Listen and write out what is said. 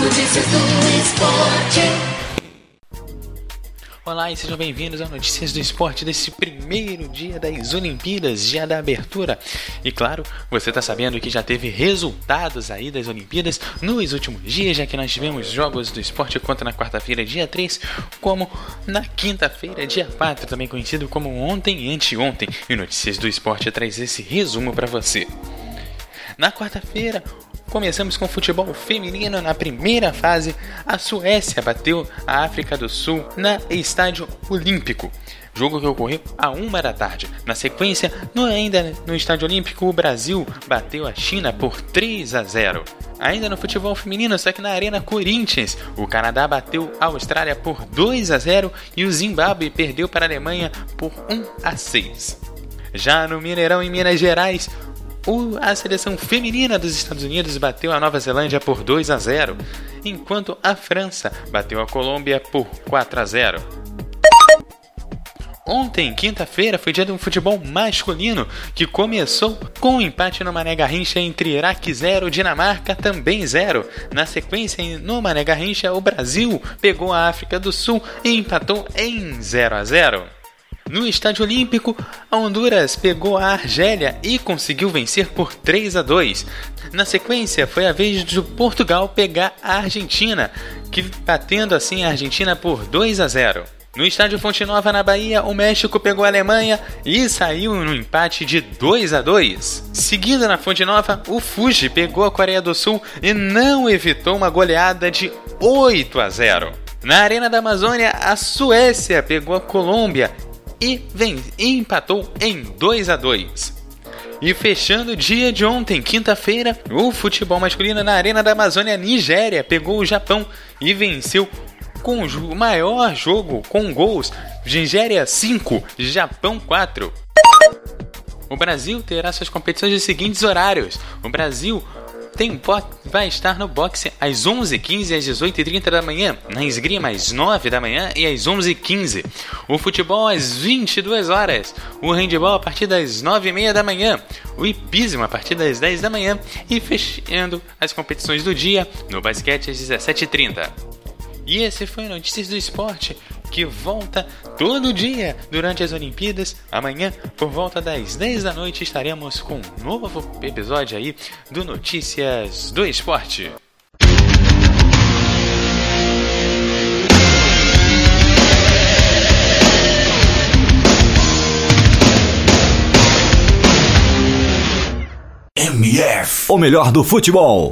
Notícias do esporte. Olá e sejam bem-vindos a Notícias do Esporte desse primeiro dia das Olimpíadas, dia da abertura. E claro, você está sabendo que já teve resultados aí das Olimpíadas nos últimos dias, já que nós tivemos jogos do esporte contra na quarta-feira, dia 3, como na quinta-feira, dia 4, também conhecido como ontem e anteontem. E Notícias do Esporte traz esse resumo para você. Na quarta-feira, Começamos com futebol feminino na primeira fase. A Suécia bateu a África do Sul na Estádio Olímpico. Jogo que ocorreu a uma da tarde. Na sequência, no, ainda no Estádio Olímpico, o Brasil bateu a China por 3 a 0. Ainda no futebol feminino, só que na Arena Corinthians, o Canadá bateu a Austrália por 2 a 0 e o Zimbábue perdeu para a Alemanha por 1 a 6. Já no Mineirão, em Minas Gerais, a seleção feminina dos Estados Unidos bateu a Nova Zelândia por 2 a 0, enquanto a França bateu a Colômbia por 4 a 0. Ontem, quinta-feira, foi dia do futebol masculino, que começou com um empate no Mané Garrincha entre Iraque 0 e Dinamarca também 0. Na sequência, no Mané Garrincha, o Brasil pegou a África do Sul e empatou em 0 a 0. No Estádio Olímpico, a Honduras pegou a Argélia e conseguiu vencer por 3 a 2. Na sequência, foi a vez de Portugal pegar a Argentina, que batendo assim a Argentina por 2 a 0. No estádio Fonte Nova, na Bahia, o México pegou a Alemanha e saiu no empate de 2 a 2. Seguida na Fonte Nova, o Fuji pegou a Coreia do Sul e não evitou uma goleada de 8 a 0. Na Arena da Amazônia, a Suécia pegou a Colômbia e, vem, e empatou em 2 a 2. E fechando o dia de ontem, quinta-feira, o futebol masculino na Arena da Amazônia, Nigéria, pegou o Japão e venceu com o maior jogo com gols. Nigéria 5, Japão 4. O Brasil terá suas competições de seguintes horários. O Brasil tem vai estar no boxe às 11h15 e às 18h30 da manhã, na esgrima às 9 da manhã e às 11h15, o futebol às 22 horas, o handebol a partir das 9h30 da manhã, o hipismo a partir das 10 da manhã. E fechando as competições do dia no basquete às 17h30. E esse foi Notícias do Esporte que volta todo dia durante as Olimpíadas. Amanhã, por volta das 10 da noite, estaremos com um novo episódio aí do Notícias do Esporte. MF, o melhor do futebol.